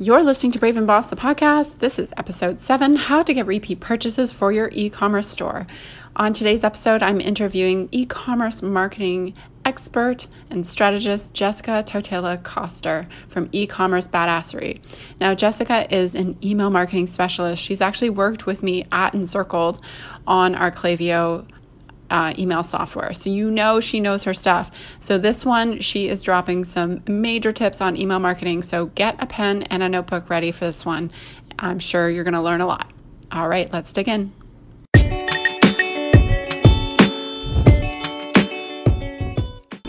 You're listening to Brave and Boss, the podcast. This is episode seven How to Get Repeat Purchases for Your E Commerce Store. On today's episode, I'm interviewing e commerce marketing expert and strategist Jessica Totillo Koster from e commerce badassery. Now, Jessica is an email marketing specialist. She's actually worked with me at Encircled on our Klaviyo uh, email software. So you know she knows her stuff. So this one, she is dropping some major tips on email marketing. So get a pen and a notebook ready for this one. I'm sure you're going to learn a lot. All right, let's dig in.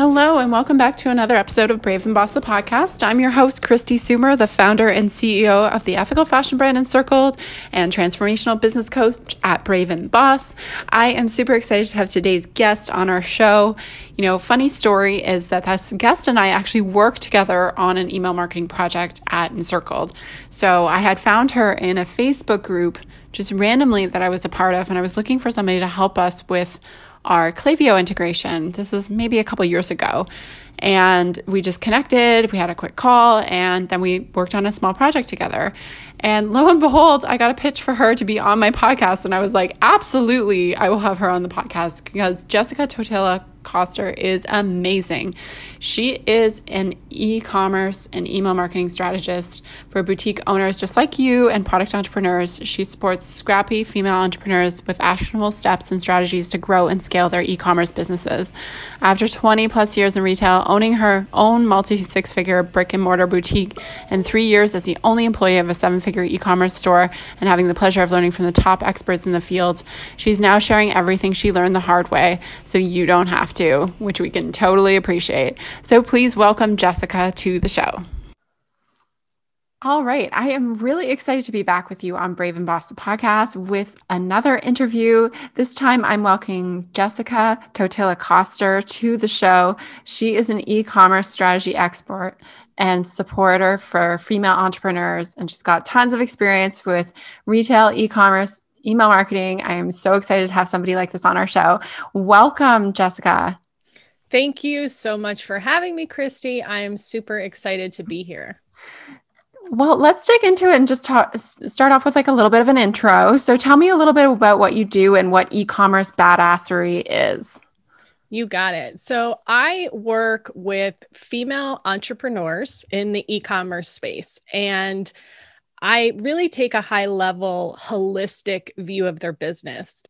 Hello, and welcome back to another episode of Brave and Boss the podcast. I'm your host, Kristi Soomer, the founder and CEO of the ethical fashion brand Encircled and transformational business coach at Brave and Boss. I am super excited to have today's guest on our show. You know, funny story is that this guest and I actually worked together on an email marketing project at Encircled. So I had found her in a Facebook group just randomly that I was a part of, and I was looking for somebody to help us with our Klaviyo integration. This is maybe a couple years ago. And we just connected, we had a quick call, and then we worked on a small project together. And lo and behold, I got a pitch for her to be on my podcast. And I was like, absolutely, I will have her on the podcast because Jessica Totillo Koster is amazing. She is an e commerce and email marketing strategist for boutique owners just like you and product entrepreneurs. She supports scrappy female entrepreneurs with actionable steps and strategies to grow and scale their e commerce businesses. After 20 plus years in retail, owning her own multi six figure brick and mortar boutique, and three years as the only employee of a seven figure e commerce store, and having the pleasure of learning from the top experts in the field, she's now sharing everything she learned the hard way so you don't have have to, which we can totally appreciate. So please welcome Jessica to the show. All right. I am really excited to be back with you on Brave and Boss the podcast with another interview. This time I'm welcoming Jessica Totillo Koster to the show. She is an e commerce strategy expert and supporter for female entrepreneurs, and she's got tons of experience with retail, e commerce, email marketing. I am so excited to have somebody like this on our show. Welcome, Jessica. Thank you so much for having me, Kristi. I am super excited to be here. Well, let's dig into it and just talk, start off with like a little bit of an intro. So, tell me a little bit about what you do and what e commerce badassery is. You got it. So, I work with female entrepreneurs in the e commerce space. And I really take a high level, holistic view of their business.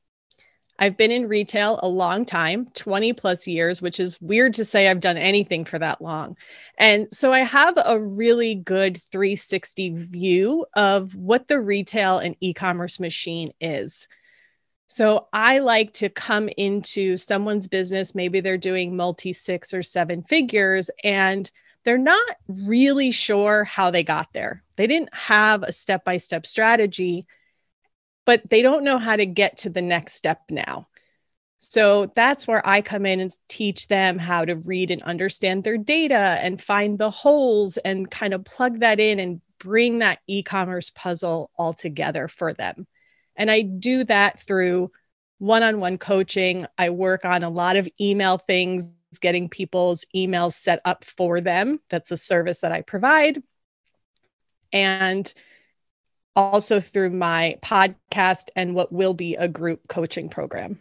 I've been in retail a long time, 20 plus years, which is weird to say I've done anything for that long. And so I have a really good 360 view of what the retail and e commerce machine is. So I like to come into someone's business, maybe they're doing multi six or seven figures, and they're not really sure how they got there. They didn't have a step by step strategy, but they don't know how to get to the next step now. So that's where I come in and teach them how to read and understand their data and find the holes and kind of plug that in and bring that e commerce puzzle all together for them. And I do that through one on one coaching. I work on a lot of email things getting people's emails set up for them. That's a service that I provide. And also through my podcast and what will be a group coaching program.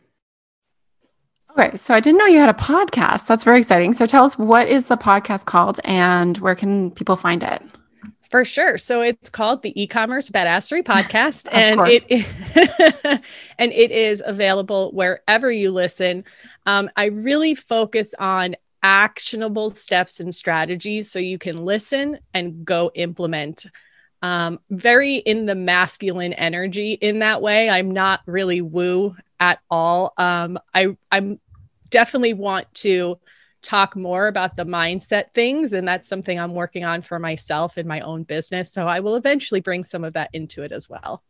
Okay, so I didn't know you had a podcast. That's very exciting. So tell us what is the podcast called and where can people find it? For sure. So it's called the e-commerce badassery podcast and it and it is available wherever you listen. Um, I really focus on actionable steps and strategies so you can listen and go implement. Um, very in the masculine energy in that way. I'm not really woo at all. Um, I I'm definitely want to talk more about the mindset things. And that's something I'm working on for myself in my own business. So I will eventually bring some of that into it as well.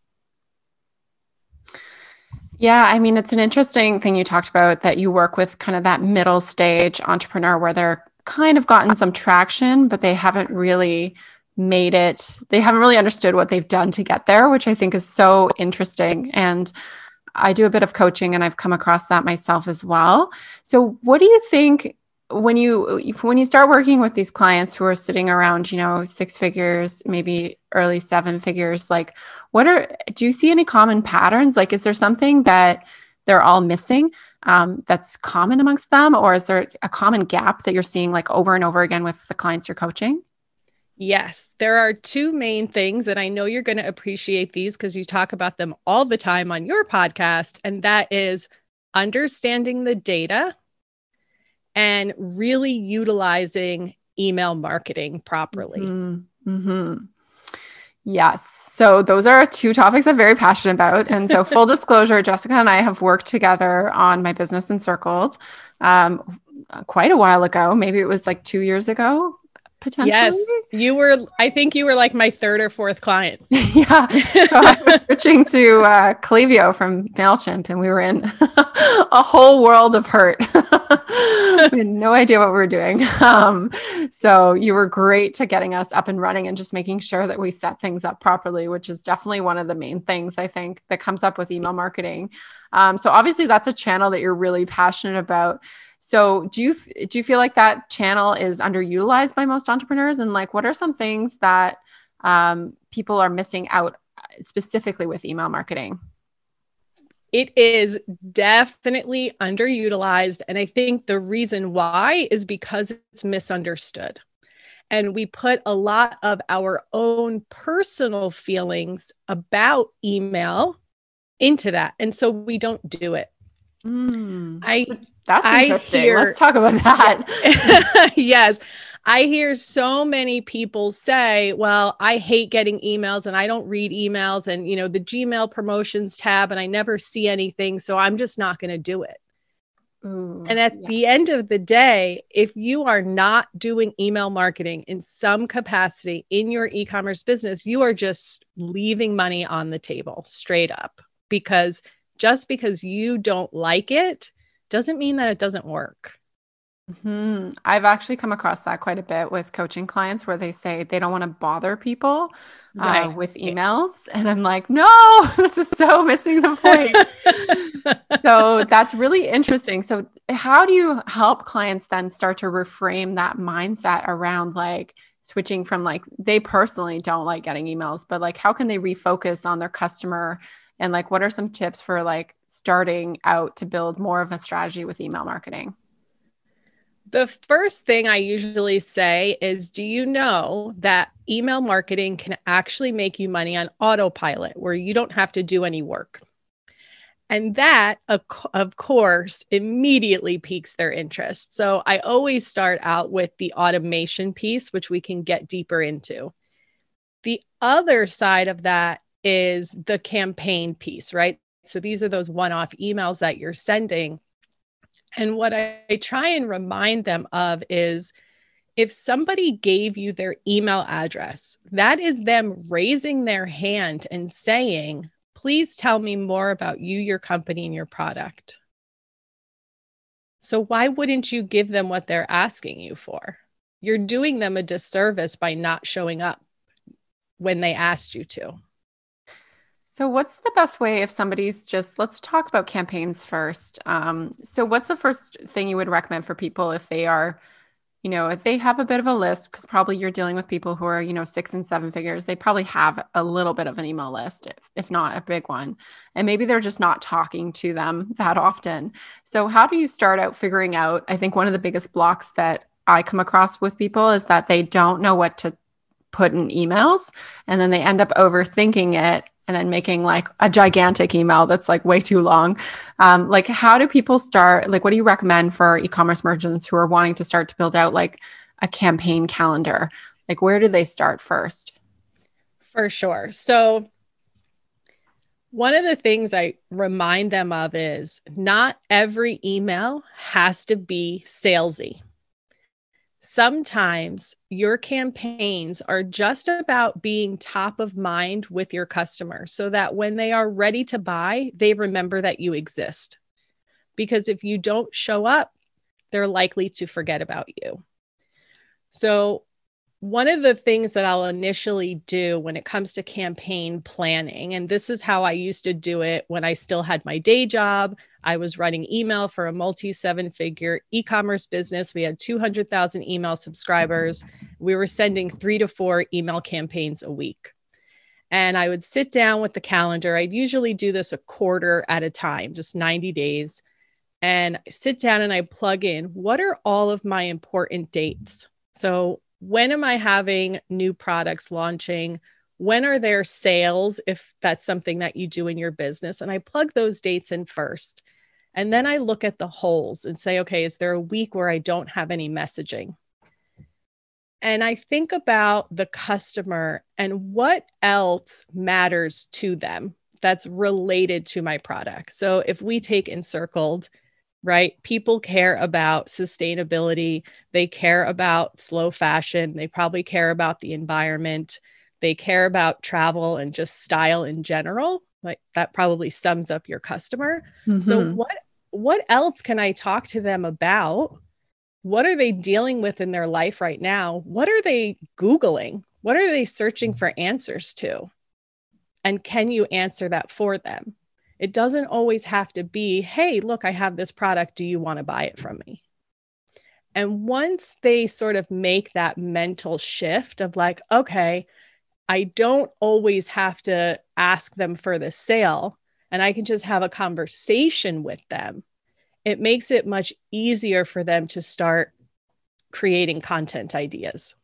Yeah, I mean, it's an interesting thing you talked about that you work with kind of that middle stage entrepreneur where they're kind of gotten some traction, but they haven't really made it, they haven't really understood what they've done to get there, which I think is so interesting. And I do a bit of coaching and I've come across that myself as well. So, what do you think when you when you start working with these clients who are sitting around, you know, six figures, maybe early seven figures, like what are do you see any common patterns? Like is there something that they're all missing um, that's common amongst them or is there a common gap that you're seeing like over and over again with the clients you're coaching? Yes, there are two main things, and I know you're going to appreciate these because you talk about them all the time on your podcast, and that is understanding the data and really utilizing email marketing properly. Mm-hmm. Mm-hmm. Yes. So those are two topics I'm very passionate about. And so, full disclosure, Jessica and I have worked together on my business encircled um, quite a while ago. Maybe it was like two years ago, potentially. Yes, you were. I think you were like my third or fourth client. yeah. So I was switching to uh, Klaviyo from Mailchimp, and we were in a whole world of hurt. we had no idea what we were doing. Um, so you were great to getting us up and running and just making sure that we set things up properly, which is definitely one of the main things I think that comes up with email marketing. Um, so obviously that's a channel that you're really passionate about. So do you do you feel like that channel is underutilized by most entrepreneurs? And like, what are some things that um, people are missing out specifically with email marketing? It is definitely underutilized. And I think the reason why is because it's misunderstood. And we put a lot of our own personal feelings about email into that. And so we don't do it. Mm, I that's interesting. Hear, Let's talk about that. yes. I hear so many people say, well, I hate getting emails and I don't read emails and, you know, the Gmail promotions tab and I never see anything. So I'm just not going to do it. Ooh, and at yes. the end of the day, if you are not doing email marketing in some capacity in your e commerce business, you are just leaving money on the table straight up because just because you don't like it doesn't mean that it doesn't work. Mm-hmm. I've actually come across that quite a bit with coaching clients where they say they don't want to bother people uh, right. uh, with emails. And I'm like, no, this is so missing the point. so that's really interesting. So, how do you help clients then start to reframe that mindset around like switching from like they personally don't like getting emails, but like how can they refocus on their customer? And like, what are some tips for like starting out to build more of a strategy with email marketing? The first thing I usually say is Do you know that email marketing can actually make you money on autopilot where you don't have to do any work? And that, of course, immediately piques their interest. So I always start out with the automation piece, which we can get deeper into. The other side of that is the campaign piece, right? So these are those one off emails that you're sending and what I, I try and remind them of is if somebody gave you their email address, that is them raising their hand and saying, please tell me more about you, your company, and your product. So, why wouldn't you give them what they're asking you for? You're doing them a disservice by not showing up when they asked you to. So, what's the best way if somebody's just, let's talk about campaigns first. Um, so, what's the first thing you would recommend for people if they are, you know, if they have a bit of a list, because probably you're dealing with people who are, you know, six and seven figures, they probably have a little bit of an email list, if, if not a big one. And maybe they're just not talking to them that often. So, how do you start out figuring out? I think one of the biggest blocks that I come across with people is that they don't know what to put in emails and then they end up overthinking it and then making like a gigantic email that's like way too long. Um, like, how do people start? Like, what do you recommend for e commerce merchants who are wanting to start to build out like a campaign calendar? Like, where do they start first? For sure. So, one of the things I remind them of is not every email has to be salesy. Sometimes your campaigns are just about being top of mind with your customer so that when they are ready to buy, they remember that you exist. Because if you don't show up, they're likely to forget about you. So, one of the things that I'll initially do when it comes to campaign planning, and this is how I used to do it when I still had my day job. I was running email for a multi seven figure e commerce business. We had 200,000 email subscribers. We were sending three to four email campaigns a week. And I would sit down with the calendar. I'd usually do this a quarter at a time, just 90 days. And I sit down and I plug in what are all of my important dates? So, when am I having new products launching? When are there sales, if that's something that you do in your business? And I plug those dates in first. And then I look at the holes and say, okay, is there a week where I don't have any messaging? And I think about the customer and what else matters to them that's related to my product. So if we take Encircled, right? People care about sustainability. They care about slow fashion. They probably care about the environment. They care about travel and just style in general. Like that probably sums up your customer. Mm-hmm. So what what else can I talk to them about? What are they dealing with in their life right now? What are they googling? What are they searching for answers to? And can you answer that for them? It doesn't always have to be, hey, look, I have this product. Do you want to buy it from me? And once they sort of make that mental shift of like, okay, I don't always have to ask them for the sale and I can just have a conversation with them, it makes it much easier for them to start creating content ideas.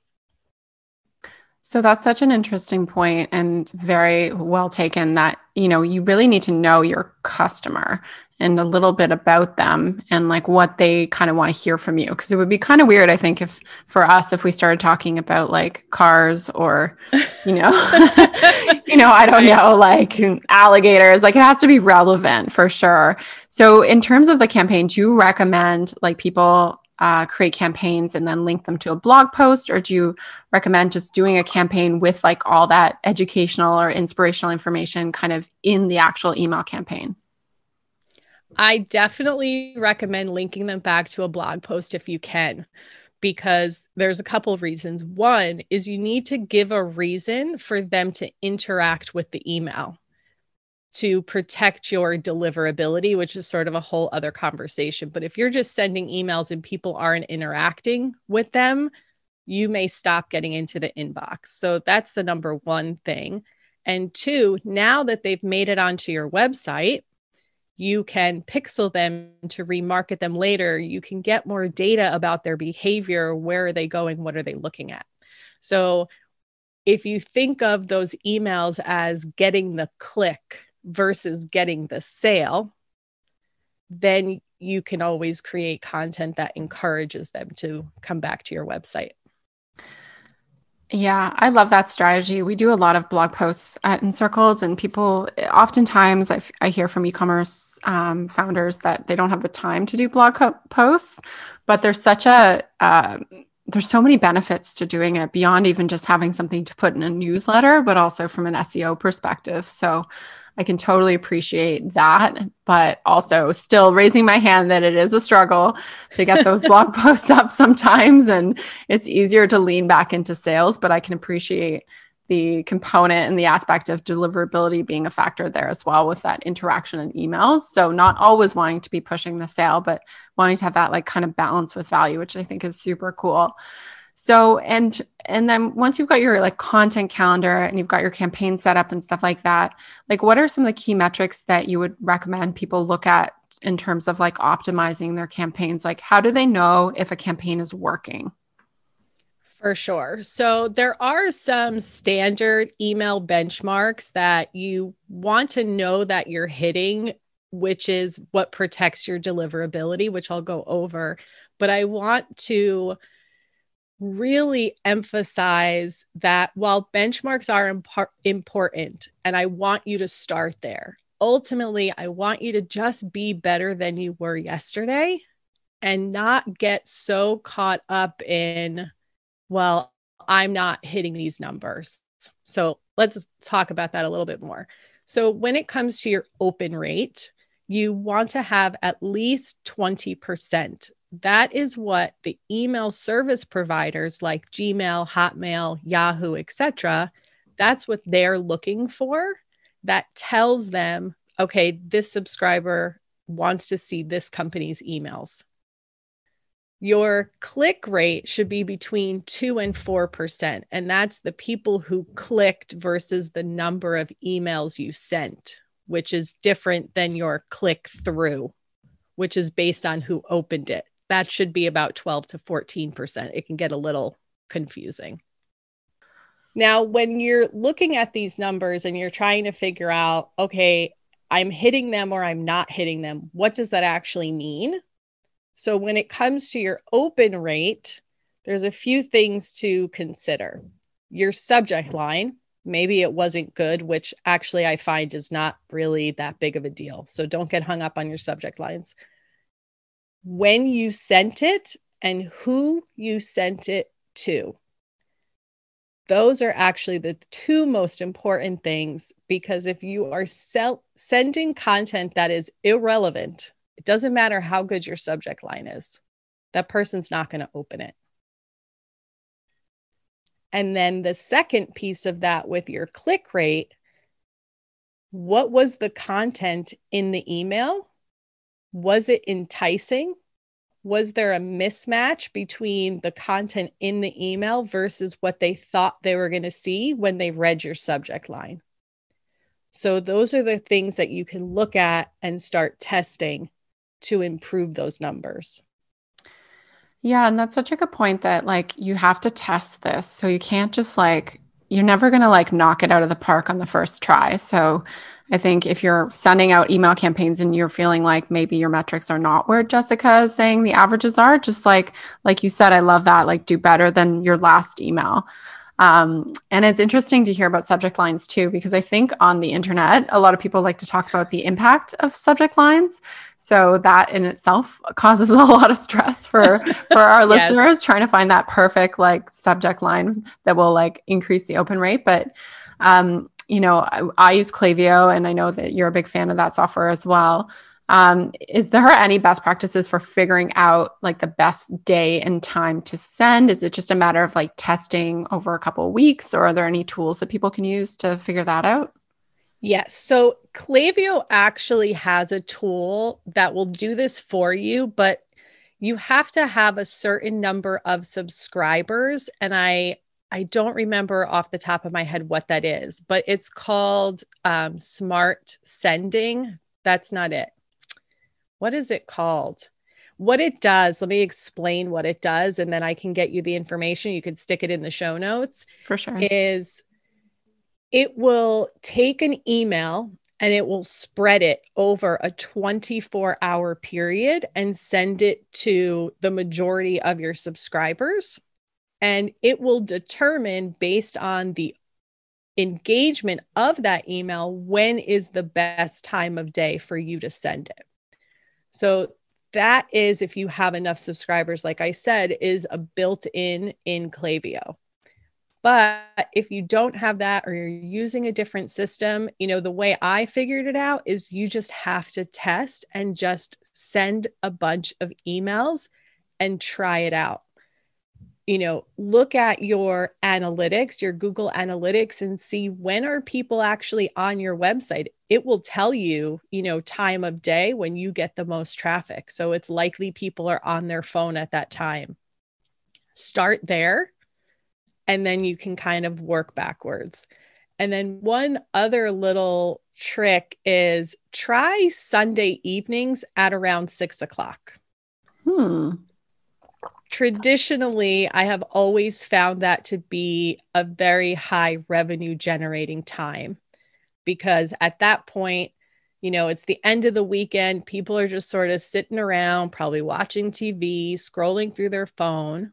So that's such an interesting point and very well taken that, you know, you really need to know your customer and a little bit about them and like what they kind of want to hear from you because it would be kind of weird I think if for us if we started talking about like cars or you know you know I don't know like alligators like it has to be relevant for sure. So in terms of the campaign do you recommend like people uh, create campaigns and then link them to a blog post? Or do you recommend just doing a campaign with like all that educational or inspirational information kind of in the actual email campaign? I definitely recommend linking them back to a blog post if you can because there's a couple of reasons. One is you need to give a reason for them to interact with the email to protect your deliverability, which is sort of a whole other conversation. But if you're just sending emails and people aren't interacting with them, you may stop getting into the inbox. So that's the number one thing. And two, now that they've made it onto your website, you can pixel them to remarket them later. You can get more data about their behavior. Where are they going? What are they looking at? So if you think of those emails as getting the click versus getting the sale, then you can always create content that encourages them to come back to your website. Yeah, I love that strategy. We do a lot of blog posts at Encircled, and people oftentimes I, f- I hear from e commerce um, founders that they don't have the time to do blog co- posts, but there's such a uh, there's so many benefits to doing it beyond even just having something to put in a newsletter, but also from an SEO perspective. So I can totally appreciate that, but also still raising my hand that it is a struggle to get those blog posts up sometimes. And it's easier to lean back into sales, but I can appreciate the component and the aspect of deliverability being a factor there as well with that interaction and emails. So not always wanting to be pushing the sale, but wanting to have that like kind of balance with value, which I think is super cool. So and and then once you've got your like content calendar and you've got your campaign set up and stuff like that, like what are some of the key metrics that you would recommend people look at in terms of like optimizing their campaigns? Like how do they know if a campaign is working? For sure. So there are some standard email benchmarks that you want to know that you're hitting, which is what protects your deliverability, which I'll go over. But I want to really emphasize that while benchmarks are imp- important, and I want you to start there, ultimately, I want you to just be better than you were yesterday and not get so caught up in, well, I'm not hitting these numbers. So let's talk about that a little bit more. So when it comes to your open rate, you want to have at least 20%. That is what the email service providers like Gmail, Hotmail, Yahoo, etc. That's what they're looking for. That tells them, okay, this subscriber wants to see this company's emails. Your click rate should be between 2 and 4%. And that's the people who clicked versus the number of emails you sent, which is different than your click through, which is based on who opened it. That should be about 12 to 14%. It can get a little confusing. Now, when you're looking at these numbers and you're trying to figure out, okay, I'm hitting them or I'm not hitting them, what does that actually mean? So, when it comes to your open rate, there's a few things to consider. Your subject line, maybe it wasn't good, which actually I find is not really that big of a deal. So, don't get hung up on your subject lines. When you sent it and who you sent it to. Those are actually the two most important things because if you are sell- sending content that is irrelevant, it doesn't matter how good your subject line is, that person's not going to open it. And then the second piece of that with your click rate, what was the content in the email? Was it enticing? Was there a mismatch between the content in the email versus what they thought they were going to see when they read your subject line? So, those are the things that you can look at and start testing to improve those numbers. Yeah, and that's such a good point that like you have to test this. So you can't just like you're never going to like knock it out of the park on the first try. So I think if you're sending out email campaigns and you're feeling like maybe your metrics are not where Jessica is saying the averages are, just like like you said, I love that. Like do better than your last email. Um, and it's interesting to hear about subject lines too, because I think on the internet, a lot of people like to talk about the impact of subject lines. So that in itself causes a lot of stress for for our yes. listeners trying to find that perfect like subject line that will like increase the open rate. But um, you know, I, I use Klaviyo, and I know that you're a big fan of that software as well. Um, is there any best practices for figuring out like the best day and time to send? Is it just a matter of like testing over a couple of weeks, or are there any tools that people can use to figure that out? Yes. So Klaviyo actually has a tool that will do this for you, but you have to have a certain number of subscribers. And I I don't remember off the top of my head what that is, but it's called um, Smart Sending. That's not it what is it called? What it does, let me explain what it does, and then I can get you the information. You can stick it in the show notes. For sure. Is it will take an email and it will spread it over a 24 hour period and send it to the majority of your subscribers. And it will determine based on the engagement of that email when is the best time of day for you to send it. So that is if you have enough subscribers like I said is a built-in in Klaviyo. But if you don't have that or you're using a different system, you know, the way I figured it out is you just have to test and just send a bunch of emails and try it out you know look at your analytics your google analytics and see when are people actually on your website. It will tell you you know time of day when you get the most traffic. So it's likely people are on their phone at that time. Start there and then you can kind of work backwards. And then one other little trick is try sunday evenings at around six o'clock. Hmm traditionally, I have always found that to be a very high revenue generating time because at that point, you know, it's the end of the weekend. People are just sort of sitting around, probably watching TV, scrolling through their phone.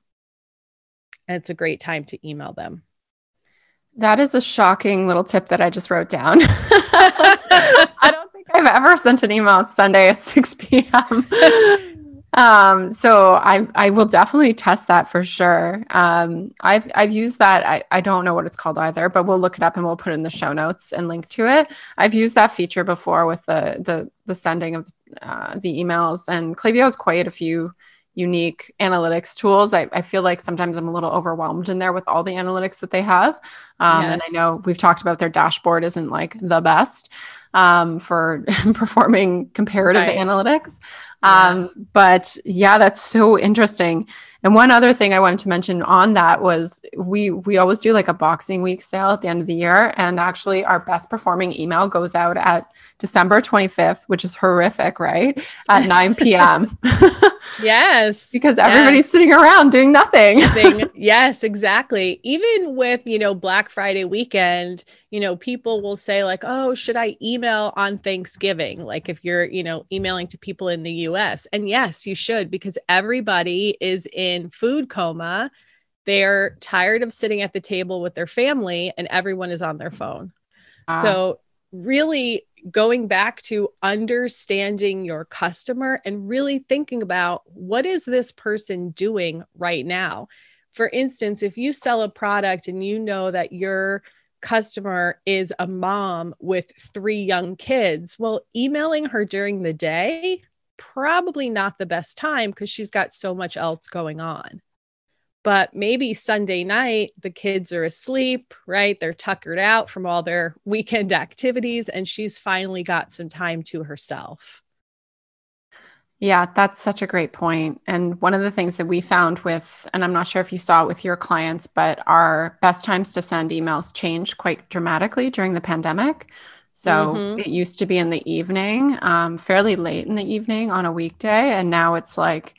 And it's a great time to email them. That is a shocking little tip that I just wrote down. I don't think I've ever sent an email on Sunday at 6 p.m. um, so I I will definitely test that for sure. Um, I've I've used that. I, I don't know what it's called either, but we'll look it up and we'll put it in the show notes and link to it. I've used that feature before with the the the sending of uh, the emails, and Klaviyo has quite a few unique analytics tools. I, I, feel like sometimes I'm a little overwhelmed in there with all the analytics that they have. Um, yes. And I know we've talked about their dashboard isn't like the best um, for performing comparative right. analytics. Um. But yeah, that's so interesting. And one other thing I wanted to mention on that was we we always do like a Boxing Week sale at the end of the year, and actually our best performing email goes out at December 25th, which is horrific, right? At 9 p.m. yes, because everybody's yes. sitting around doing nothing. yes, exactly. Even with you know Black Friday weekend, you know people will say like, oh, should I email on Thanksgiving? Like if you're you know emailing to people in the U.S. and yes, you should because everybody is in food coma. They're tired of sitting at the table with their family and everyone is on their phone. Ah. So, really going back to understanding your customer and really thinking about what is this person doing right now. For instance, if you sell a product and you know that your customer is a mom with three young kids, well, emailing her during the day probably not the best time because she's got so much else going on. But maybe Sunday night, the kids are asleep, right? They're tuckered out from all their weekend activities, and she's finally got some time to herself. Yeah, that's such a great point. And one of the things that we found with, and I'm not sure if you saw it with your clients, but our best times to send emails changed quite dramatically during the pandemic. So mm-hmm. it used to be in the evening, um, fairly late in the evening on a weekday, and now it's like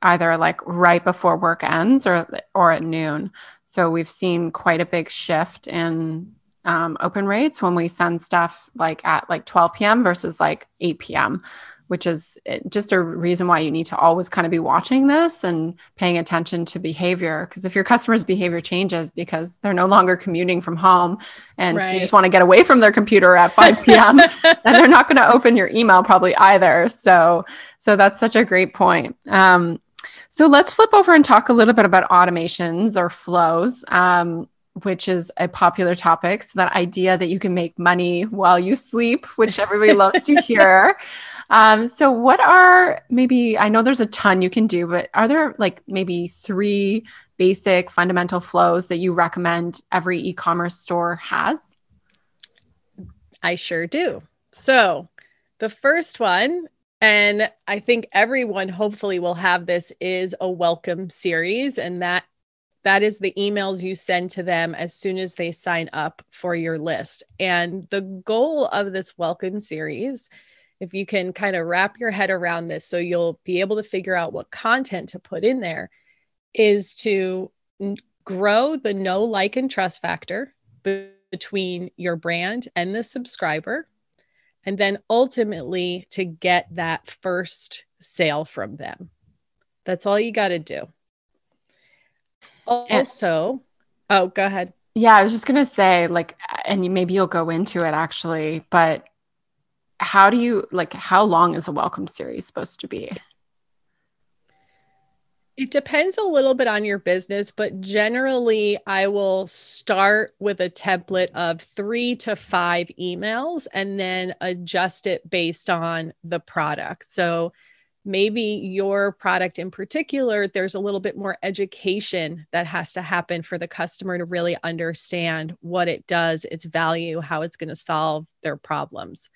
either like right before work ends or or at noon. So we've seen quite a big shift in um, open rates when we send stuff like at like 12 p.m. versus like 8 p.m which is eh, just a reason why you need to always kind of be watching this and paying attention to behavior. Because if your customer's behavior changes because they're no longer commuting from home and right. you just want to get away from their computer at 5 p.m., and they're not going to open your email probably either. So, so that's such a great point. Um, so let's flip over and talk a little bit about automations or flows. Um, which is a popular topic. So, that idea that you can make money while you sleep, which everybody loves to hear. Um, so, what are maybe, I know there's a ton you can do, but are there like maybe three basic fundamental flows that you recommend every e commerce store has? I sure do. So, the first one, and I think everyone hopefully will have this, is a welcome series. And that that is the emails you send to them as soon as they sign up for your list. And the goal of this welcome series if you can kind of wrap your head around this so you'll be able to figure out what content to put in there is to grow the know like and trust factor between your brand and the subscriber and then ultimately to get that first sale from them. That's all you got to do also oh go ahead. Yeah i was just going to say like and maybe you'll go into it actually but how do you like how long is a welcome series supposed to be? It depends a little bit on your business, but generally, I will start with a template of three to five emails and then adjust it based on the product. So, maybe your product in particular, there's a little bit more education that has to happen for the customer to really understand what it does, its value, how it's going to solve their problems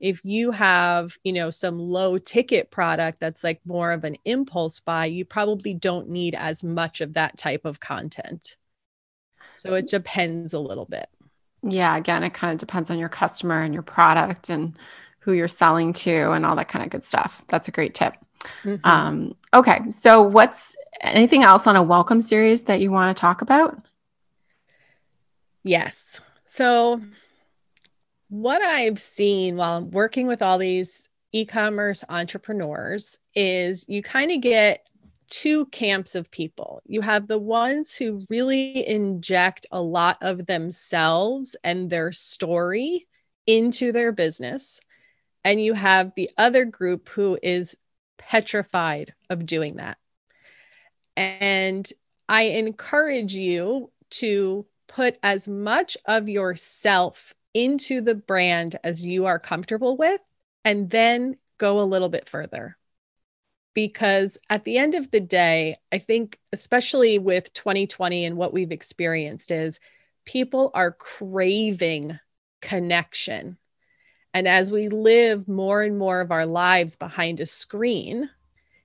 if you have you know some low ticket product that's like more of an impulse buy you probably don't need as much of that type of content. So it depends a little bit. Yeah again it kind of depends on your customer and your product and who you're selling to and all that kind of good stuff. That's a great tip. Mm-hmm. um, okay so what's anything else on a welcome series that you want to talk about? Yes. So what I've seen while I'm working with all these e commerce entrepreneurs is you kind of get two camps of people. You have the ones who really inject a lot of themselves and their story into their business. And you have the other group who is petrified of doing that. And I encourage you to put as much of yourself into the brand as you are comfortable with, and then go a little bit further. Because at the end of the day, I think, especially with 2020 and what we've experienced, is people are craving connection. And as we live more and more of our lives behind a screen,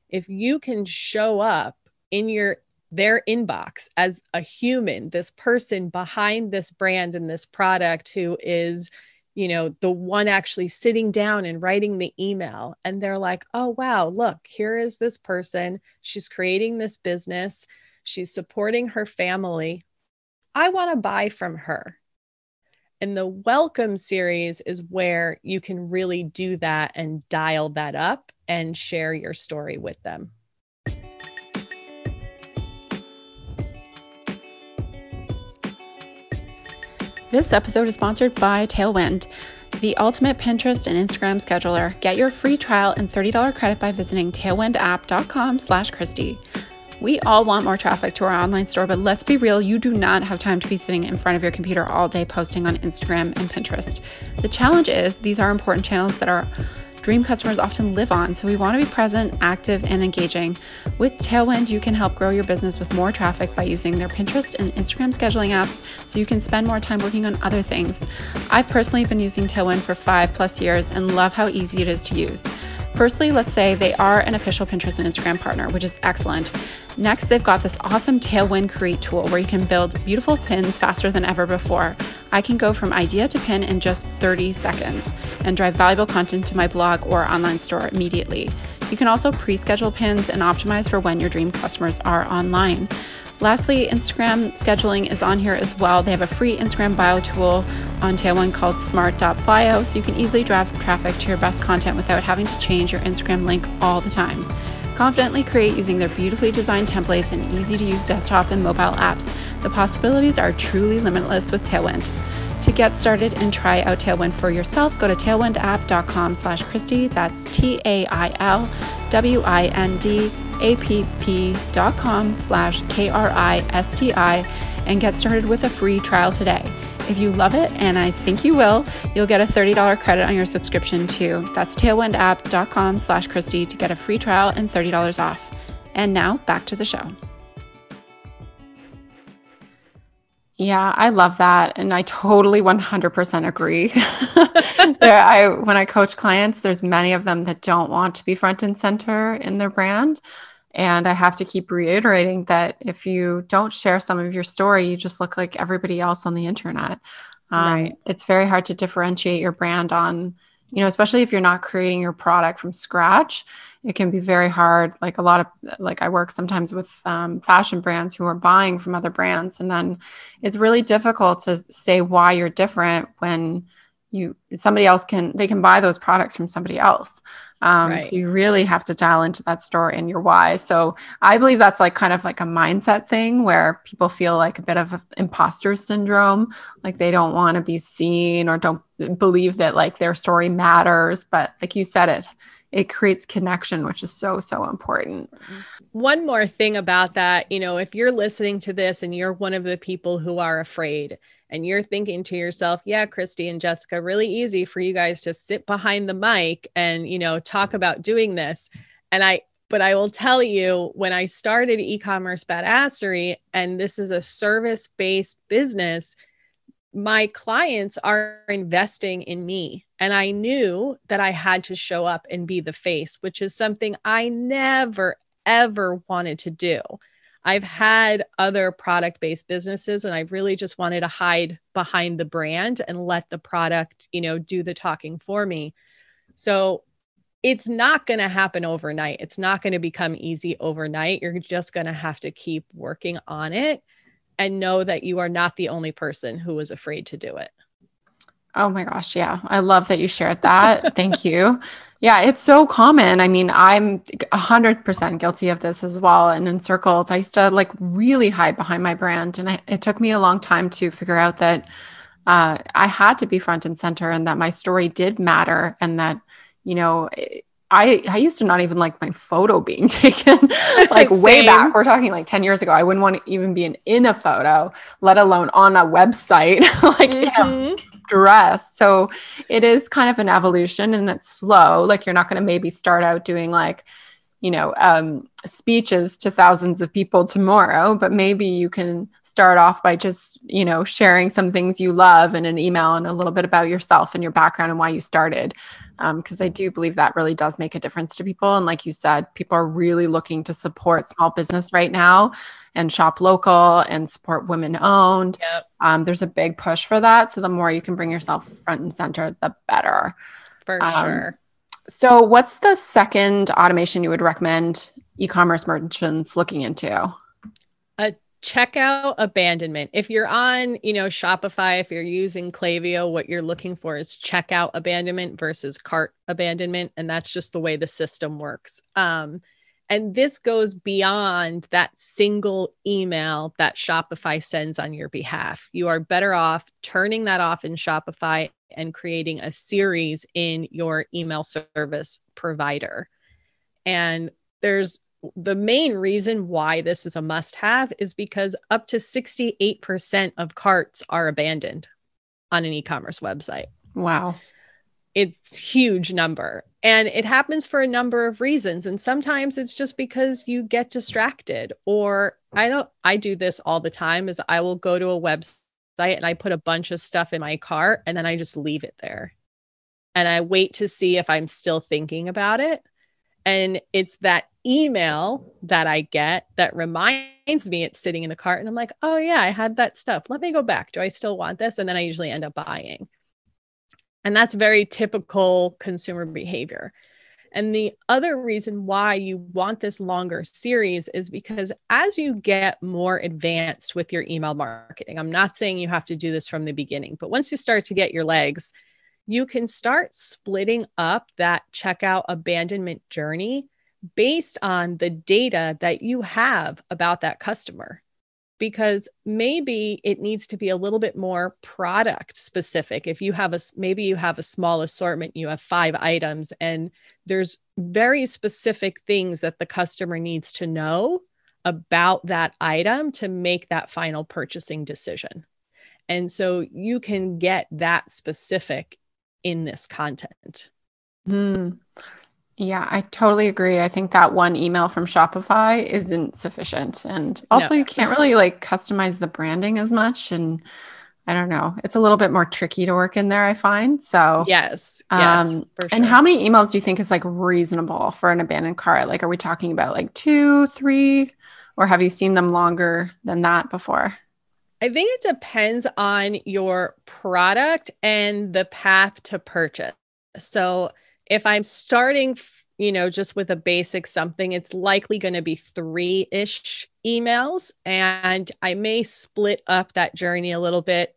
if you can show up in your their inbox as a human, this person behind this brand and this product who is, you know, the one actually sitting down and writing the email. And they're like, oh, wow, look, here is this person. She's creating this business, she's supporting her family. I want to buy from her. And the welcome series is where you can really do that and dial that up and share your story with them. This episode is sponsored by Tailwind, the ultimate Pinterest and Instagram scheduler. Get your free trial and $30 credit by visiting tailwindapp.com slash Kristi. We all want more traffic to our online store, but let's be real, you do not have time to be sitting in front of your computer all day posting on Instagram and Pinterest. The challenge is these are important channels that are dream customers often live on. So we want to be present, active, and engaging. With Tailwind, you can help grow your business with more traffic by using their Pinterest and Instagram scheduling apps so you can spend more time working on other things. I've personally been using Tailwind for five plus years and love how easy it is to use. Firstly, let's say they are an official Pinterest and Instagram partner, which is excellent. Next, they've got this awesome Tailwind Create tool where you can build beautiful pins faster than ever before. I can go from idea to pin in just 30 seconds and drive valuable content to my blog or online store immediately. You can also pre schedule pins and optimize for when your dream customers are online. Lastly, Instagram scheduling is on here as well. They have a free Instagram bio tool on Tailwind called smart.bio, so you can easily drive traffic to your best content without having to change your Instagram link all the time. Confidently create using their beautifully designed templates and easy to use desktop and mobile apps. The possibilities are truly limitless with Tailwind. To get started and try out Tailwind for yourself, go to tailwindapp.com slash Kristi. That's T-A-I-L-W-I-N-D app.com slash K-R-I-S-T-I and get started with a free trial today. If you love it, and I think you will, you'll get a $30 credit on your subscription too. That's tailwindapp.com slash Kristi to get a free trial and $30 off. And now back to the show. Yeah, I love that. And I totally 100% agree. there, I, when I coach clients, there's many of them that don't want to be front and center in their brand. And I have to keep reiterating that if you don't share some of your story, you just look like everybody else on the internet. Um, right. It's very hard to differentiate your brand on, you know, especially if you're not creating your product from scratch. It can be very hard. Like a lot of, like I work sometimes with um, fashion brands who are buying from other brands. And then it's really difficult to say why you're different when you somebody else can they can buy those products from somebody else. Um, right. so you really have to dial into that store and your why. So i believe that's like kind of like a mindset thing where people feel like a bit of imposter syndrome like they don't want to be seen or don't believe that like their story matters. But like you said it it creates connection which is so so important. One more thing about that you know if you're listening to this and you're one of the people who are afraid and you're thinking to yourself, yeah, Kristi and Jessica, really easy for you guys to sit behind the mic and, you know, talk about doing this. And I, but I will tell you, when I started e commerce badassery, and this is a service based business, my clients are investing in me. And I knew that I had to show up and be the face, which is something I never, ever wanted to do. I've had other product based businesses and I've really just wanted to hide behind the brand and let the product, you know, do the talking for me. So it's not going to happen overnight. It's not going to become easy overnight. You're just going to have to keep working on it and know that you are not the only person who was afraid to do it. Oh my gosh. Yeah. I love that you shared that. Thank you. Yeah, it's so common. I mean, I'm 100% guilty of this as well. And Encircled, I used to like really hide behind my brand. And I, it took me a long time to figure out that uh, I had to be front and center and that my story did matter and that, you know, I, I used to not even like my photo being taken like way back. We're talking like 10 years ago. I wouldn't want to even be in, in a photo, let alone on a website, like mm-hmm. you know, dressed. So it is kind of an evolution and it's slow. Like you're not going to maybe start out doing like, you know, um, speeches to thousands of people tomorrow, but maybe you can start off by just, you know, sharing some things you love in an email and a little bit about yourself and your background and why you started. Because um, I do believe that really does make a difference to people. And like you said, people are really looking to support small business right now and shop local and support women owned. Yep. Um, there's a big push for that. So the more you can bring yourself front and center, the better. For um, sure. So, what's the second automation you would recommend e commerce merchants looking into? A checkout abandonment. If you're on, you know, Shopify, if you're using Klaviyo, what you're looking for is checkout abandonment versus cart abandonment. And that's just the way the system works. Um, and this goes beyond that single email that Shopify sends on your behalf. You are better off turning that off in Shopify and creating a series in your email service provider. And there's the main reason why this is a must have is because up to 68% of carts are abandoned on an e commerce website. Wow. It's huge number and it happens for a number of reasons and sometimes it's just because you get distracted or I don't I do this all the time is I will go to a website and I put a bunch of stuff in my cart and then I just leave it there. And I wait to see if I'm still thinking about it. And it's that email that I get that reminds me it's sitting in the cart. And I'm like, oh, yeah, I had that stuff. Let me go back. Do I still want this? And then I usually end up buying. And that's very typical consumer behavior. And the other reason why you want this longer series is because as you get more advanced with your email marketing, I'm not saying you have to do this from the beginning, but once you start to get your legs, you can start splitting up that checkout abandonment journey based on the data that you have about that customer because maybe it needs to be a little bit more product specific. If you have a maybe you have a small assortment you have five items and there's very specific things that the customer needs to know about that item to make that final purchasing decision. And so you can get that specific in this content. Hmm. Yeah, I totally agree. I think that one email from Shopify isn't sufficient. And also, no. you can't really like customize the branding as much. And I don't know, it's a little bit more tricky to work in there, I find. So, yes. yes um, sure. And how many emails do you think is like reasonable for an abandoned cart? Like, are we talking about like two, three, or have you seen them longer than that before? I think it depends on your product and the path to purchase. So, if I'm starting, you know, just with a basic something, it's likely going to be three ish emails. And I may split up that journey a little bit.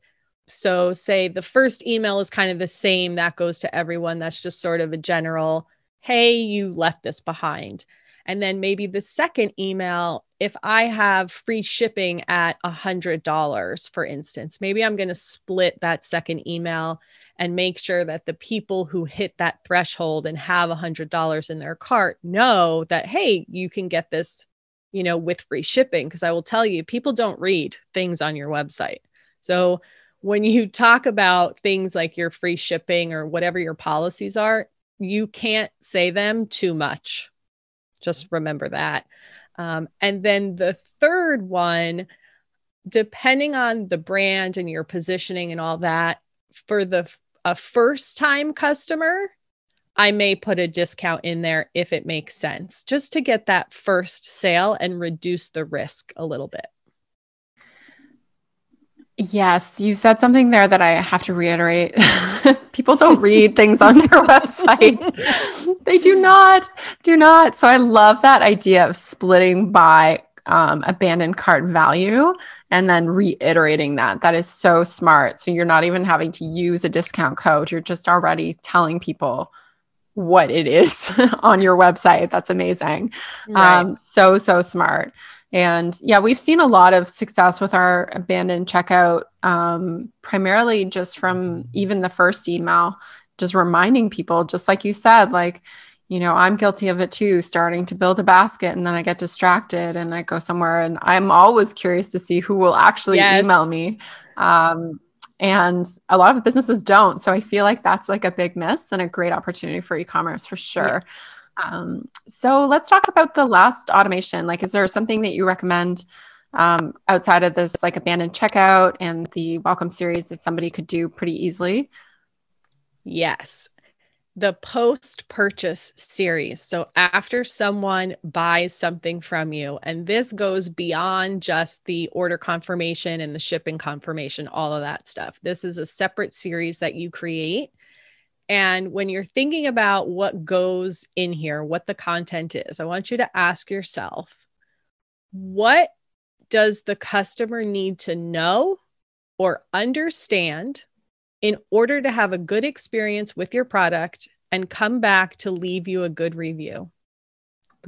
So, say the first email is kind of the same, that goes to everyone. That's just sort of a general, hey, you left this behind. And then maybe the second email, if I have free shipping at $100, for instance, maybe I'm going to split that second email and make sure that the people who hit that threshold and have a $100 in their cart know that, hey, you can get this, you know, with free shipping. Because I will tell you, people don't read things on your website. So when you talk about things like your free shipping or whatever your policies are, you can't say them too much. Just remember that. Um, and then the third one, depending on the brand and your positioning and all that, for the a first time customer, I may put a discount in there if it makes sense, just to get that first sale and reduce the risk a little bit. Yes, you said something there that I have to reiterate. People don't read things on their website. they do not, do not. So I love that idea of splitting by um, abandoned cart value and then reiterating that. That is so smart. So you're not even having to use a discount code. You're just already telling people what it is on your website. That's amazing. Right. Um, so, so smart. And yeah, we've seen a lot of success with our abandoned checkout, um, primarily just from even the first email, just reminding people, just like you said, like, you know, I'm guilty of it too, starting to build a basket and then I get distracted and I go somewhere and I'm always curious to see who will actually yes. email me. Um, and a lot of businesses don't. So I feel like that's like a big miss and a great opportunity for e-commerce for sure. Yeah. Um, so let's talk about the last automation. Like, is there something that you recommend um, outside of this like abandoned checkout and the welcome series that somebody could do pretty easily? Yes the post purchase series. So, after someone buys something from you, and this goes beyond just the order confirmation and the shipping confirmation, all of that stuff. This is a separate series that you create. And when you're thinking about what goes in here, what the content is, I want you to ask yourself what does the customer need to know or understand in order to have a good experience with your product and come back to leave you a good review.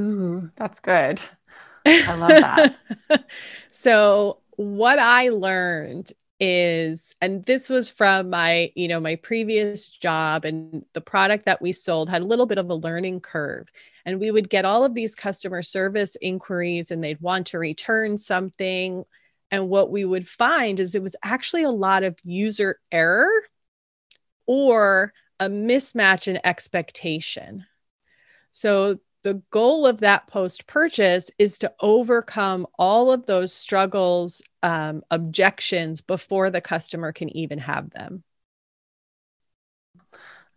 Ooh, that's good. I love that. so, what I learned is and this was from my you know my previous job and the product that we sold had a little bit of a learning curve and we would get all of these customer service inquiries and they'd want to return something and what we would find is it was actually a lot of user error or a mismatch in expectation. So, the goal of that post purchase is to overcome all of those struggles, um, objections before the customer can even have them.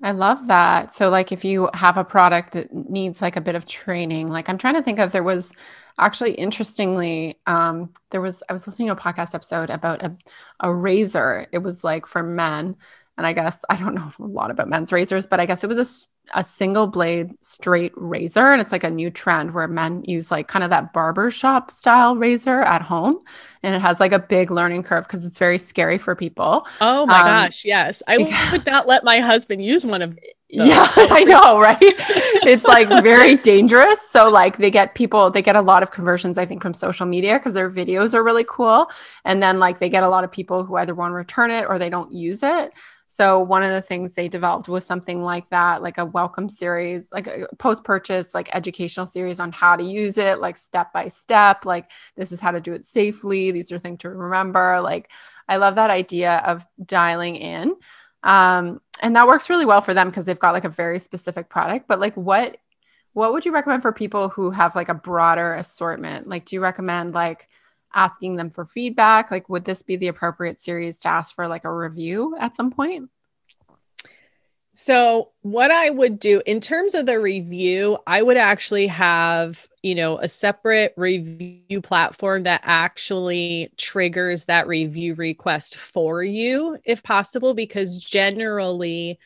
I love that. So, like, if you have a product that needs like a bit of training, like I'm trying to think of, there was actually interestingly, um, there was I was listening to a podcast episode about a, a razor. It was like for men, and I guess I don't know a lot about men's razors, but I guess it was a, a single blade straight razor. And it's like a new trend where men use like kind of that barber shop style razor at home. And it has like a big learning curve because it's very scary for people. Oh my um, gosh. Yes. I would not let my husband use one of those. Yeah, I know, right? it's like very dangerous. So like they get people, they get a lot of conversions, I think, from social media because their videos are really cool. And then like they get a lot of people who either want to return it or they don't use it. So one of the things they developed was something like that, like a welcome series, like a post purchase, like educational series on how to use it, like step by step, like this is how to do it safely. These are things to remember. Like I love that idea of dialing in. Um, and that works really well for them because they've got like a very specific product. But like what what would you recommend for people who have like a broader assortment? Like, do you recommend like asking them for feedback? Like, would this be the appropriate series to ask for like a review at some point? So, what I would do in terms of the review, I would actually have, you know, a separate review platform that actually triggers that review request for you, if possible, because generally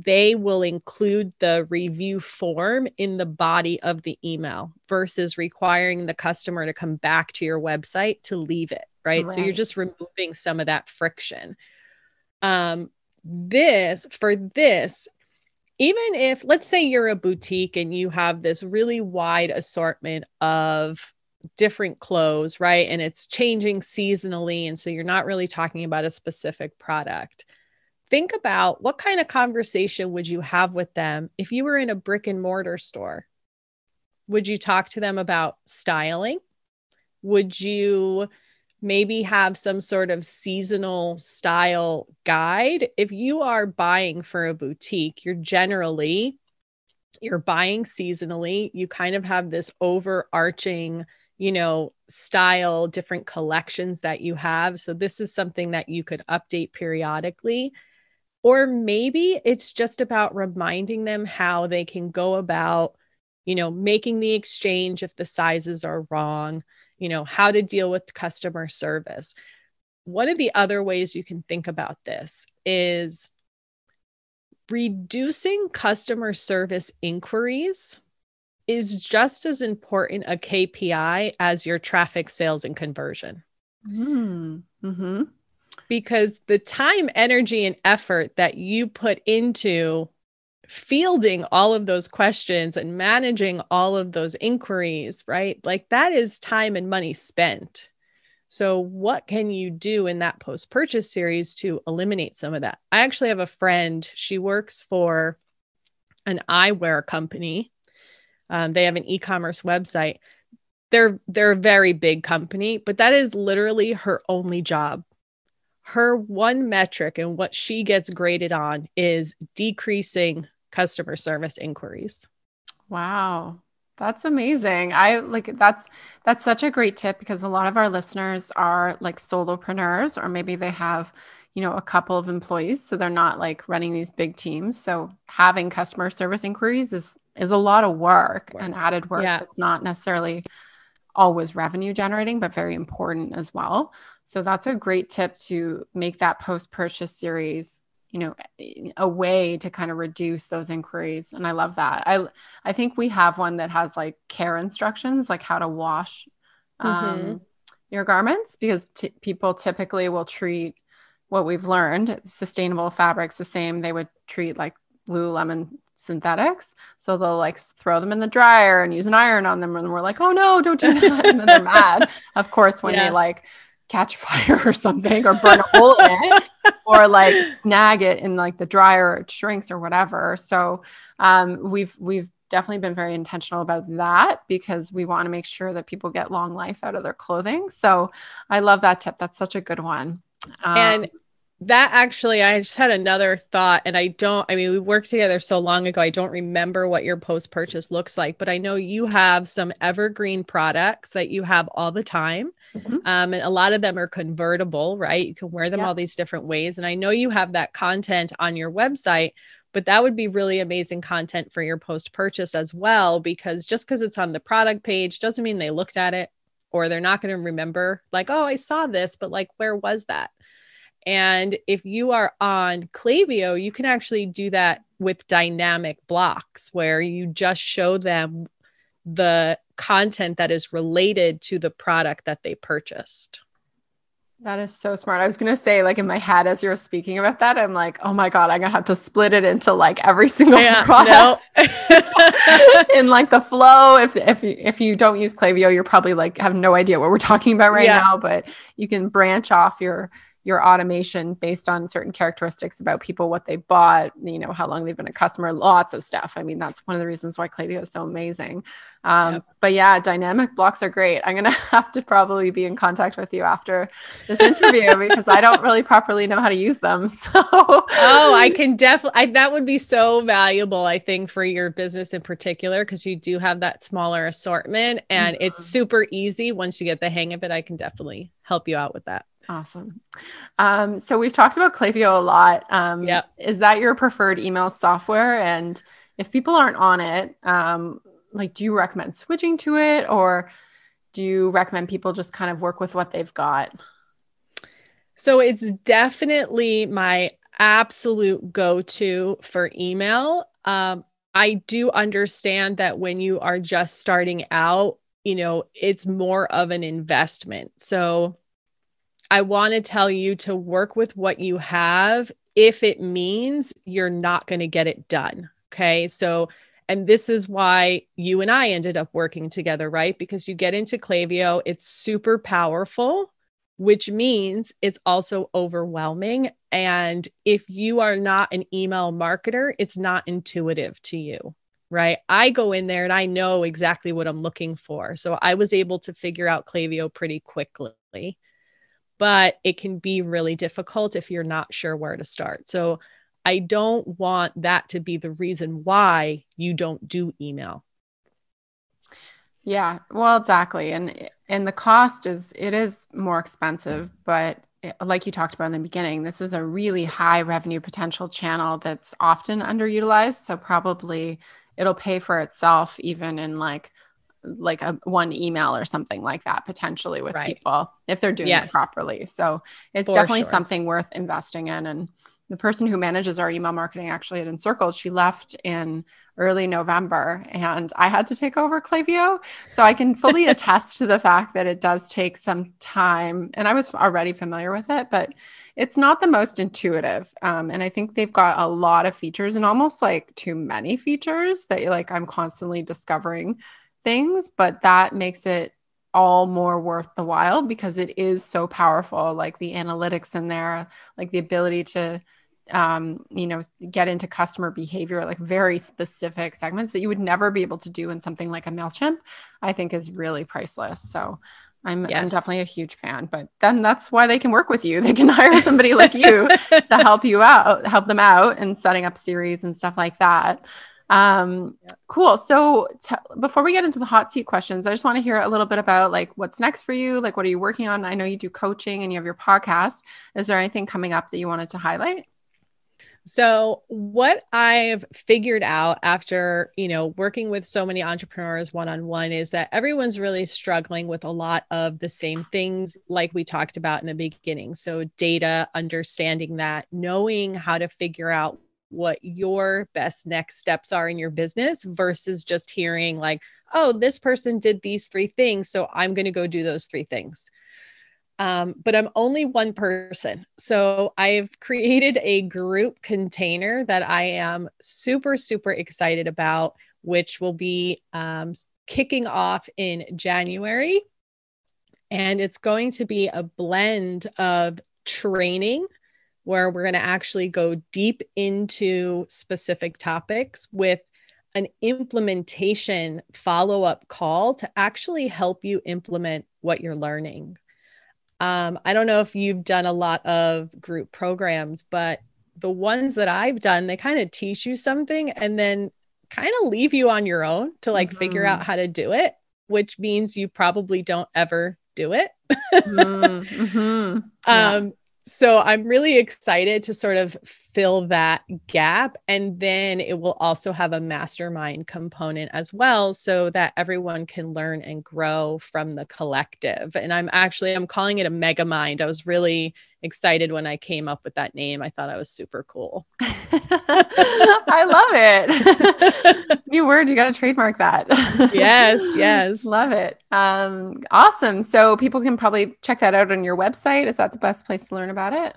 they will include the review form in the body of the email versus requiring the customer to come back to your website to leave it, right? right. So you're just removing some of that friction. Um, this for this, even if let's say you're a boutique and you have this really wide assortment of different clothes, right? And it's changing seasonally. And so you're not really talking about a specific product think about what kind of conversation would you have with them if you were in a brick and mortar store? Would you talk to them about styling? Would you maybe have some sort of seasonal style guide? If you are buying for a boutique you're generally you're buying seasonally. You kind of have this overarching you know style different collections that you have. So this is something that you could update periodically or maybe it's just about reminding them how they can go about, you know, making the exchange if the sizes are wrong, you know, how to deal with customer service. One of the other ways you can think about this is reducing customer service inquiries is just as important a KPI as your traffic sales and conversion. Mm, mm-hmm because the time, energy, and effort that you put into fielding all of those questions and managing all of those inquiries, right? Like that is time and money spent. So, what can you do in that post purchase series to eliminate some of that? I actually have a friend, she works for an eyewear company. Um, they have an e-commerce website. They're they're a very big company, but that is literally her only job. Her one metric and what she gets graded on is decreasing customer service inquiries. Wow. That's amazing. I like that's that's such a great tip because a lot of our listeners are like solopreneurs or maybe they have, you know, a couple of employees so they're not like running these big teams. So having customer service inquiries is is a lot of work, work. and added work yeah. that's not necessarily always revenue generating but very important as well. So that's a great tip to make that post purchase series you know a way to kind of reduce those inquiries and i love that. I i think we have one that has like care instructions like how to wash um, mm-hmm. your garments because t- people typically will treat what we've learned sustainable fabrics the same. They would treat like lululemon synthetics. So they'll like throw them in the dryer and use an iron on them and we're like oh no don't do that. And then they're mad. Of course when yeah. they like catch fire or something or burn a hole in it or like snag it in like the dryer or it shrinks or whatever. So um, we've we've definitely been very intentional about that because we want to make sure that people get long life out of their clothing. So I love that tip. That's such a good one. Um, and that actually i just had another thought and i don't i mean we worked together so long ago i don't remember what your post purchase looks like but i know you have some evergreen products that you have all the time. Mm-hmm. um, and a lot of them are convertible right? You can wear them all these different ways and i know you have that content on your website but that would be really amazing content for your post purchase as well because just because it's on the product page doesn't mean they looked at it or they're not going to remember like oh i saw this but like where was that and if you are on Klaviyo, you can actually do that with dynamic blocks where you just show them the content that is related to the product that they purchased. That is so smart. I was going to say, like in my head, as you're speaking about that, I'm like, oh my God, I'm going to have to split it into like every single yeah, product in like the flow. If, if, you, if you don't use Klaviyo, you're probably like have no idea what we're talking about right yeah. now, but you can branch off your your automation based on certain characteristics about people, what they bought, you know, how long they've been a customer, lots of stuff. I mean, that's one of the reasons why Klaviyo is so amazing. Um, yep. But yeah, dynamic blocks are great. I'm going to have to probably be in contact with you after this interview because I don't really properly know how to use them. So, oh, I can definitely, that would be so valuable, I think, for your business in particular, because you do have that smaller assortment and mm-hmm. it's super easy. Once you get the hang of it, I can definitely help you out with that. Awesome. Um, so we've talked about Klaviyo a lot. Um, yeah. Is that your preferred email software? And if people aren't on it, um, like, do you recommend switching to it or do you recommend people just kind of work with what they've got? So it's definitely my absolute go to for email. Um, I do understand that when you are just starting out, you know, it's more of an investment. So I want to tell you to work with what you have if it means you're not going to get it done. Okay. So, and this is why you and I ended up working together, right? Because you get into Klaviyo, it's super powerful, which means it's also overwhelming. And if you are not an email marketer, it's not intuitive to you right? I go in there and I know exactly what I'm looking for. So I was able to figure out Klaviyo pretty quickly but it can be really difficult if you're not sure where to start. So I don't want that to be the reason why you don't do email. Yeah, well, exactly. And and the cost is it is more expensive, but like you talked about in the beginning, this is a really high revenue potential channel that's often underutilized, so probably it'll pay for itself even in like like a one email or something like that potentially with right. people if they're doing yes. it properly. So it's For definitely sure. something worth investing in. And the person who manages our email marketing actually at Encircled, she left in early November and I had to take over Klaviyo. So I can fully attest to the fact that it does take some time. And I was already familiar with it, but it's not the most intuitive. Um, and I think they've got a lot of features and almost like too many features that like I'm constantly discovering things, but that makes it all more worth the while because it is so powerful like the analytics in there like the ability to um, you know, get into customer behavior, like very specific segments that you would never be able to do in something like a MailChimp, I think is really priceless. So I'm, yes. I'm definitely a huge fan, but then that's why they can work with you. They can hire somebody like you to help you out, help them out and setting up series and stuff like that. Um, yeah. Cool. So t- before we get into the hot seat questions, I just want to hear a little bit about like what's next for you. Like, what are you working on? I know you do coaching and you have your podcast. Is there anything coming up that you wanted to highlight? So, what I've figured out after, you know, working with so many entrepreneurs one on one is that everyone's really struggling with a lot of the same things like we talked about in the beginning. So, data, understanding that, knowing how to figure out what your best next steps are in your business versus just hearing like, oh, this person did these three things, so I'm going to go do those three things. Um, but I'm only one person. So I've created a group container that I am super, super excited about, which will be um, kicking off in January. And it's going to be a blend of training where we're going to actually go deep into specific topics with an implementation follow up call to actually help you implement what you're learning. Um, I don't know if you've done a lot of group programs, but the ones that I've done, they kind of teach you something and then kind of leave you on your own to like mm-hmm. figure out how to do it, which means you probably don't ever do it. mm-hmm. yeah. um, so I'm really excited to sort of fill that gap. And then it will also have a mastermind component as well, so that everyone can learn and grow from the collective. And I'm actually I'm calling it a mega mind. I was really excited when I came up with that name. I thought I was super cool. I love it. New word, you got to trademark that. yes, yes. love it. Um, awesome. So people can probably check that out on your website. Is that the best place to learn about it?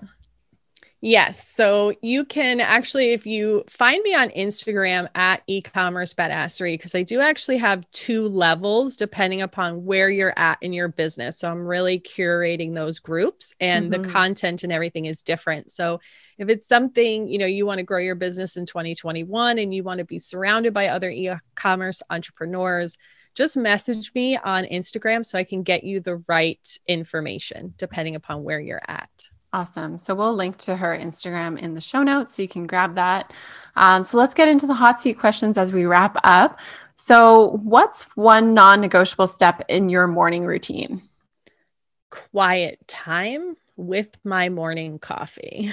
Yes. So you can actually, if you find me on Instagram at e-commerce badassery, because I do actually have two levels depending upon where you're at in your business. So I'm really curating those groups and mm-hmm. the content and everything is different. So if it's something, you know, you want to grow your business in 2021 and you want to be surrounded by other e-commerce entrepreneurs, just message me on Instagram so I can get you the right information depending upon where you're at. Awesome. So we'll link to her Instagram in the show notes so you can grab that. Um, so let's get into the hot seat questions as we wrap up. So, what's one non negotiable step in your morning routine? Quiet time with my morning coffee.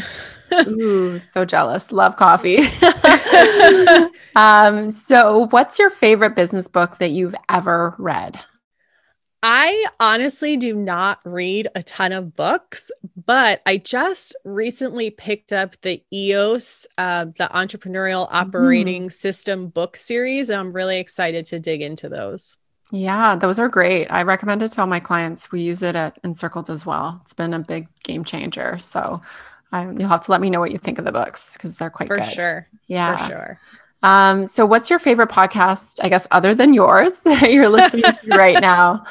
Ooh, so jealous. Love coffee. um, so, what's your favorite business book that you've ever read? I honestly do not read a ton of books, but I just recently picked up the EOS, uh, the Entrepreneurial mm-hmm. Operating mm. System book series. And I'm really excited to dig into those. Yeah, those are great. I recommend it to all my clients. We use it at Encircled as well. It's been a big game changer. So I, you'll have to let me know what you think of the books because they're quite For good. sure. Yeah. For sure. Um, so what's your favorite podcast, I guess, other than yours that you're listening to right now?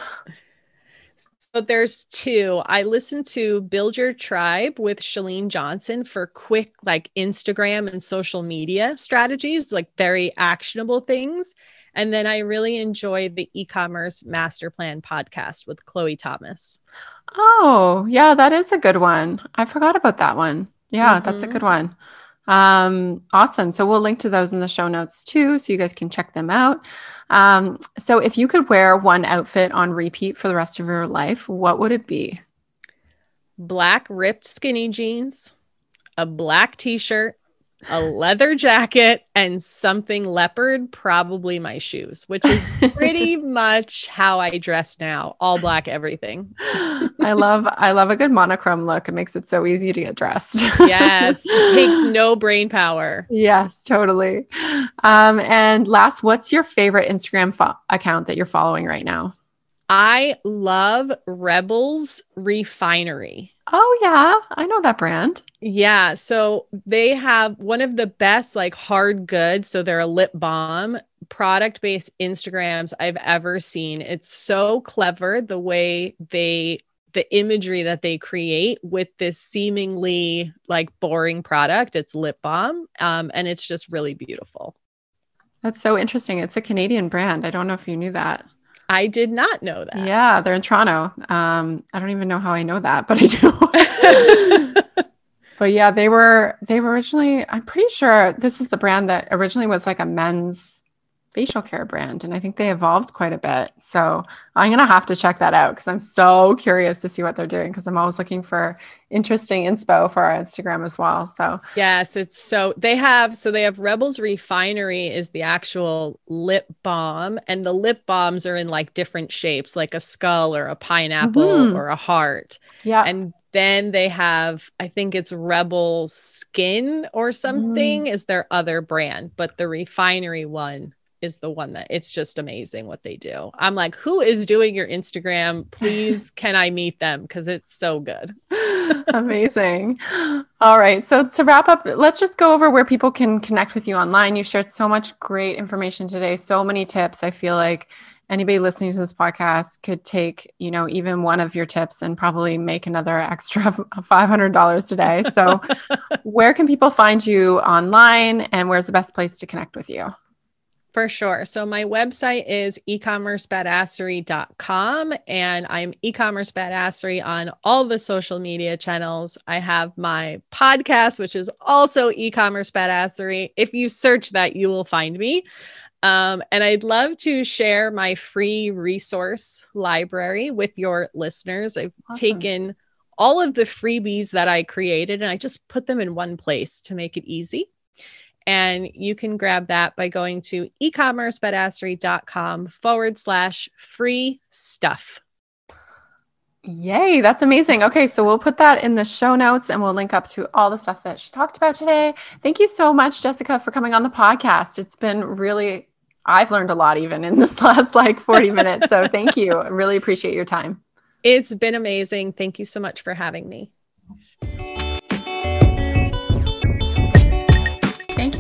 So there's two. I listen to Build Your Tribe with Chalene Johnson for quick, like Instagram and social media strategies, like very actionable things. And then I really enjoy the e commerce master plan podcast with Chloe Thomas. Oh, yeah, that is a good one. I forgot about that one. Yeah, mm-hmm. that's a mm-hmm. good one. Um, awesome. So we'll link to those in the show notes too, so you guys can check them out. Um, so if you could wear one outfit on repeat for the rest of your life, what would it be? Black ripped skinny jeans, a black t shirt, a leather jacket and something leopard, probably my shoes, which is pretty much how I dress now, all black everything. I love I love a good monochrome look. It makes it so easy to get dressed. yes, it takes no brain power. Yes, totally. Um, and last, what's your favorite Instagram fo- account that you're following right now? I love Rebels Refinery. Oh yeah, I know that brand. Yeah, so they have one of the best like hard goods, so they're a lip balm product-based Instagrams I've ever seen. It's so clever the way they the imagery that they create with this seemingly like boring product. It's lip balm, um, and it's just really beautiful. That's so interesting. It's a Canadian brand. I don't know if you knew that. I did not know that. Yeah, they're in Toronto. Um, I don't even know how I know that, but I do. but yeah, they were they were originally. I'm pretty sure this is the brand that originally was like a men's facial care brand and i think they evolved quite a bit so i'm going to have to check that out because i'm so curious to see what they're doing because i'm always looking for interesting inspo for our instagram as well so yes it's so they have so they have rebels refinery is the actual lip balm and the lip balms are in like different shapes like a skull or a pineapple mm-hmm. or a heart yeah and then they have, I think it's Rebel Skin or something, mm. is their other brand, but the refinery one is the one that it's just amazing what they do. I'm like, who is doing your Instagram? Please, can I meet them? Because it's so good. amazing. All right. So to wrap up, let's just go over where people can connect with you online. You shared so much great information today, so many tips. I feel like anybody listening to this podcast could take, you know, even one of your tips and probably make another extra $500 today. So where can people find you online and where's the best place to connect with you? For sure. So my website is ecommercebadassery.com and I'm e-commerce badassery on all the social media channels. I have my podcast, which is also e-commerce badassery. If you search that, you will find me. Um, and I'd love to share my free resource library with your listeners. I've awesome. taken all of the freebies that I created and I just put them in one place to make it easy. And you can grab that by going to ecommercebadassery.com forward slash free stuff. Yay, that's amazing. Okay, so we'll put that in the show notes and we'll link up to all the stuff that she talked about today. Thank you so much, Jessica, for coming on the podcast. It's been really, I've learned a lot even in this last like 40 minutes. So thank you. I really appreciate your time. It's been amazing. Thank you so much for having me.